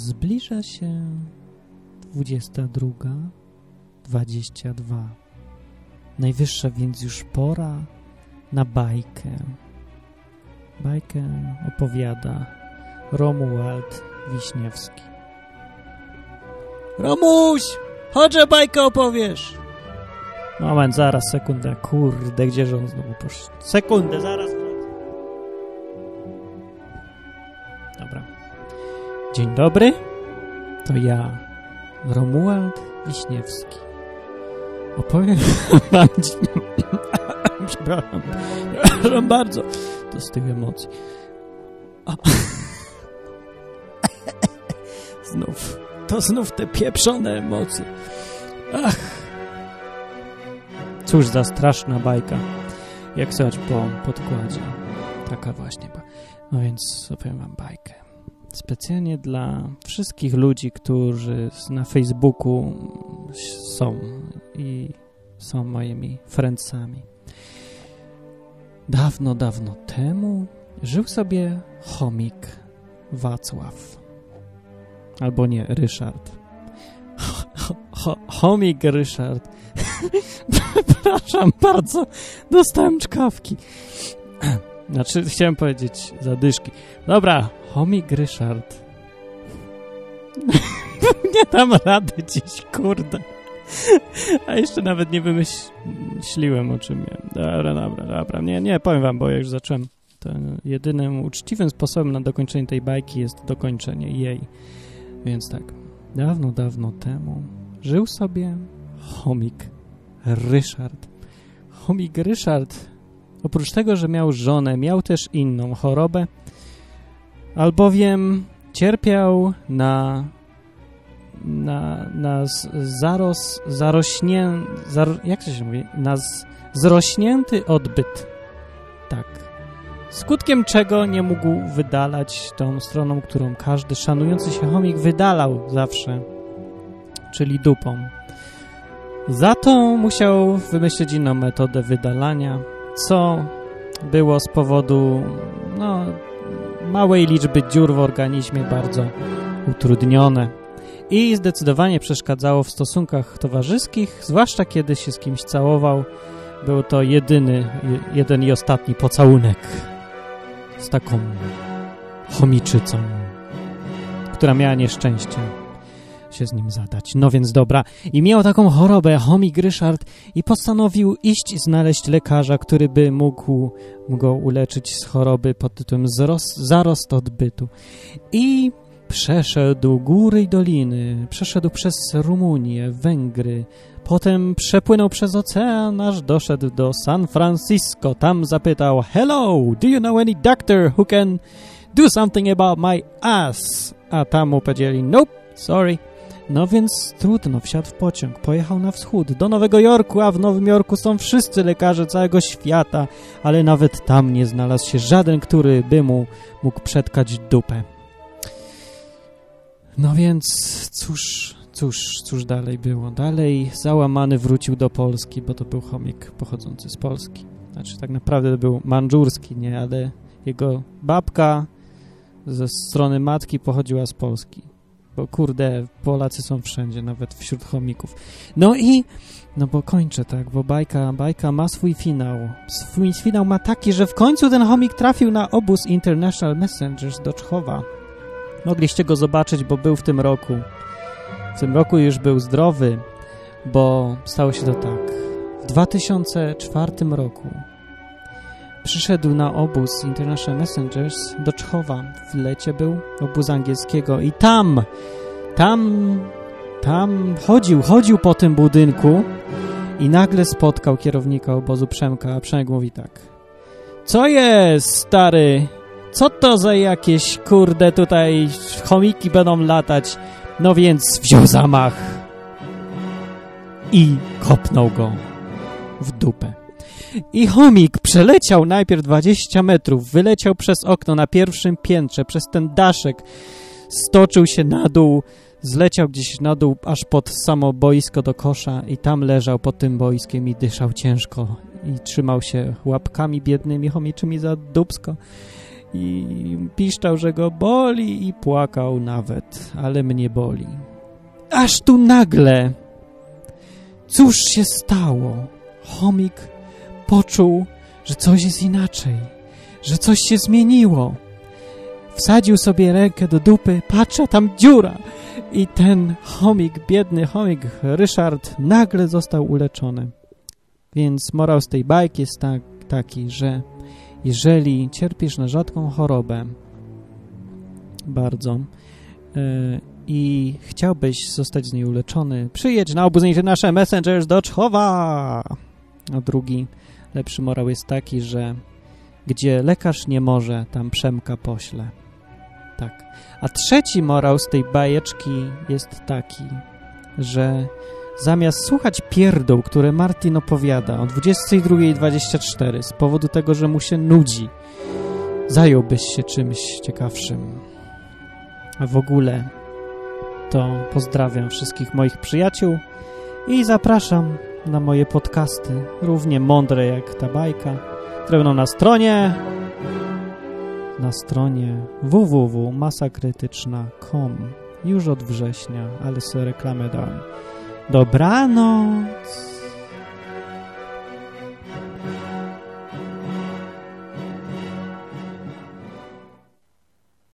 Zbliża się 22.22. Najwyższa więc już pora na bajkę. Bajkę opowiada Romuald Wiśniewski. Romuś! Chodź, bajkę opowiesz! Moment, zaraz, sekundę. Kurde, gdzieże on znowu poszedł? Sekundę, zaraz. Dobra. Dzień dobry. To ja, Romuald Wiśniewski. Opowiem wam... Przepraszam. Przepraszam bardzo. To z tych emocji. A. Znów. To znów te pieprzone emocje. Ach. Cóż za straszna bajka. Jak słychać po podkładzie. Taka właśnie. No więc opowiem wam bajkę. Specjalnie dla wszystkich ludzi, którzy na Facebooku są i są moimi friendsami. Dawno, dawno temu żył sobie chomik Wacław. Albo nie, Ryszard. chomik Ryszard. Przepraszam bardzo, dostałem czkawki. Znaczy, chciałem powiedzieć zadyszki. Dobra, chomik Ryszard. nie dam rady dziś, kurde. A jeszcze nawet nie wymyśliłem, o czym miałem. Dobra, dobra, dobra. Nie, nie, powiem wam, bo ja już zacząłem. To jedynym uczciwym sposobem na dokończenie tej bajki jest dokończenie jej. Więc tak, dawno, dawno temu żył sobie chomik Ryszard. Chomik Ryszard, oprócz tego, że miał żonę, miał też inną chorobę, albowiem cierpiał na na, na zaros, zarośnie, zar, jak to się mówi? Na zrośnięty odbyt. Tak. Skutkiem czego nie mógł wydalać tą stroną, którą każdy szanujący się chomik wydalał zawsze, czyli dupą. Za to musiał wymyślić inną metodę wydalania, co było z powodu małej liczby dziur w organizmie bardzo utrudnione i zdecydowanie przeszkadzało w stosunkach towarzyskich, zwłaszcza kiedy się z kimś całował. Był to jedyny, jeden i ostatni pocałunek z taką chomiczycą, która miała nieszczęście się z nim zadać. No więc dobra. I miał taką chorobę, chomik Ryszard, i postanowił iść i znaleźć lekarza, który by mógł go uleczyć z choroby pod tytułem zarost odbytu. I Przeszedł góry i doliny, przeszedł przez Rumunię, Węgry, potem przepłynął przez ocean, aż doszedł do San Francisco. Tam zapytał, Hello, do you know any doctor who can do something about my ass? A tam mu powiedzieli, nope, sorry. No więc trudno, wsiadł w pociąg, pojechał na wschód, do Nowego Jorku, a w Nowym Jorku są wszyscy lekarze całego świata, ale nawet tam nie znalazł się żaden, który by mu mógł przetkać dupę. No więc cóż, cóż, cóż dalej było? Dalej załamany wrócił do Polski, bo to był chomik pochodzący z Polski. Znaczy tak naprawdę był mandżurski, nie? Ale jego babka ze strony matki pochodziła z Polski. Bo kurde, Polacy są wszędzie, nawet wśród chomików. No i, no bo kończę tak, bo bajka, bajka ma swój finał. Swój finał ma taki, że w końcu ten chomik trafił na obóz International Messengers do Czchowa. Mogliście go zobaczyć, bo był w tym roku. W tym roku już był zdrowy, bo stało się to tak. W 2004 roku przyszedł na obóz International Messengers do Czchowa. W lecie był obóz angielskiego i tam, tam, tam chodził, chodził po tym budynku i nagle spotkał kierownika obozu Przemka, a Przemek mówi tak. Co jest, stary? Co to za jakieś, kurde, tutaj chomiki będą latać? No więc wziął zamach i kopnął go w dupę. I chomik przeleciał najpierw 20 metrów, wyleciał przez okno na pierwszym piętrze, przez ten daszek, stoczył się na dół, zleciał gdzieś na dół aż pod samo boisko do kosza i tam leżał pod tym boiskiem i dyszał ciężko i trzymał się łapkami biednymi chomiczymi za dubsko i piszczał, że go boli i płakał nawet, ale mnie boli. Aż tu nagle, cóż się stało? Chomik poczuł, że coś jest inaczej, że coś się zmieniło. Wsadził sobie rękę do dupy, patrza, tam dziura. I ten chomik, biedny chomik Ryszard nagle został uleczony. Więc morał z tej bajki jest tak, taki, że jeżeli cierpisz na rzadką chorobę, bardzo, yy, i chciałbyś zostać z niej uleczony, przyjedź na obudzenie nasze Messengers do Czchowa. A drugi, lepszy morał jest taki, że gdzie lekarz nie może, tam Przemka pośle. Tak. A trzeci morał z tej bajeczki jest taki, że zamiast słuchać pierdół, które Martin opowiada o 22.24 z powodu tego, że mu się nudzi, zająłbyś się czymś ciekawszym. A w ogóle to pozdrawiam wszystkich moich przyjaciół i zapraszam na moje podcasty, równie mądre jak ta bajka, które będą na stronie na stronie www.masakrytyczna.com już od września, ale sobie reklamę dałem. Dobranoc!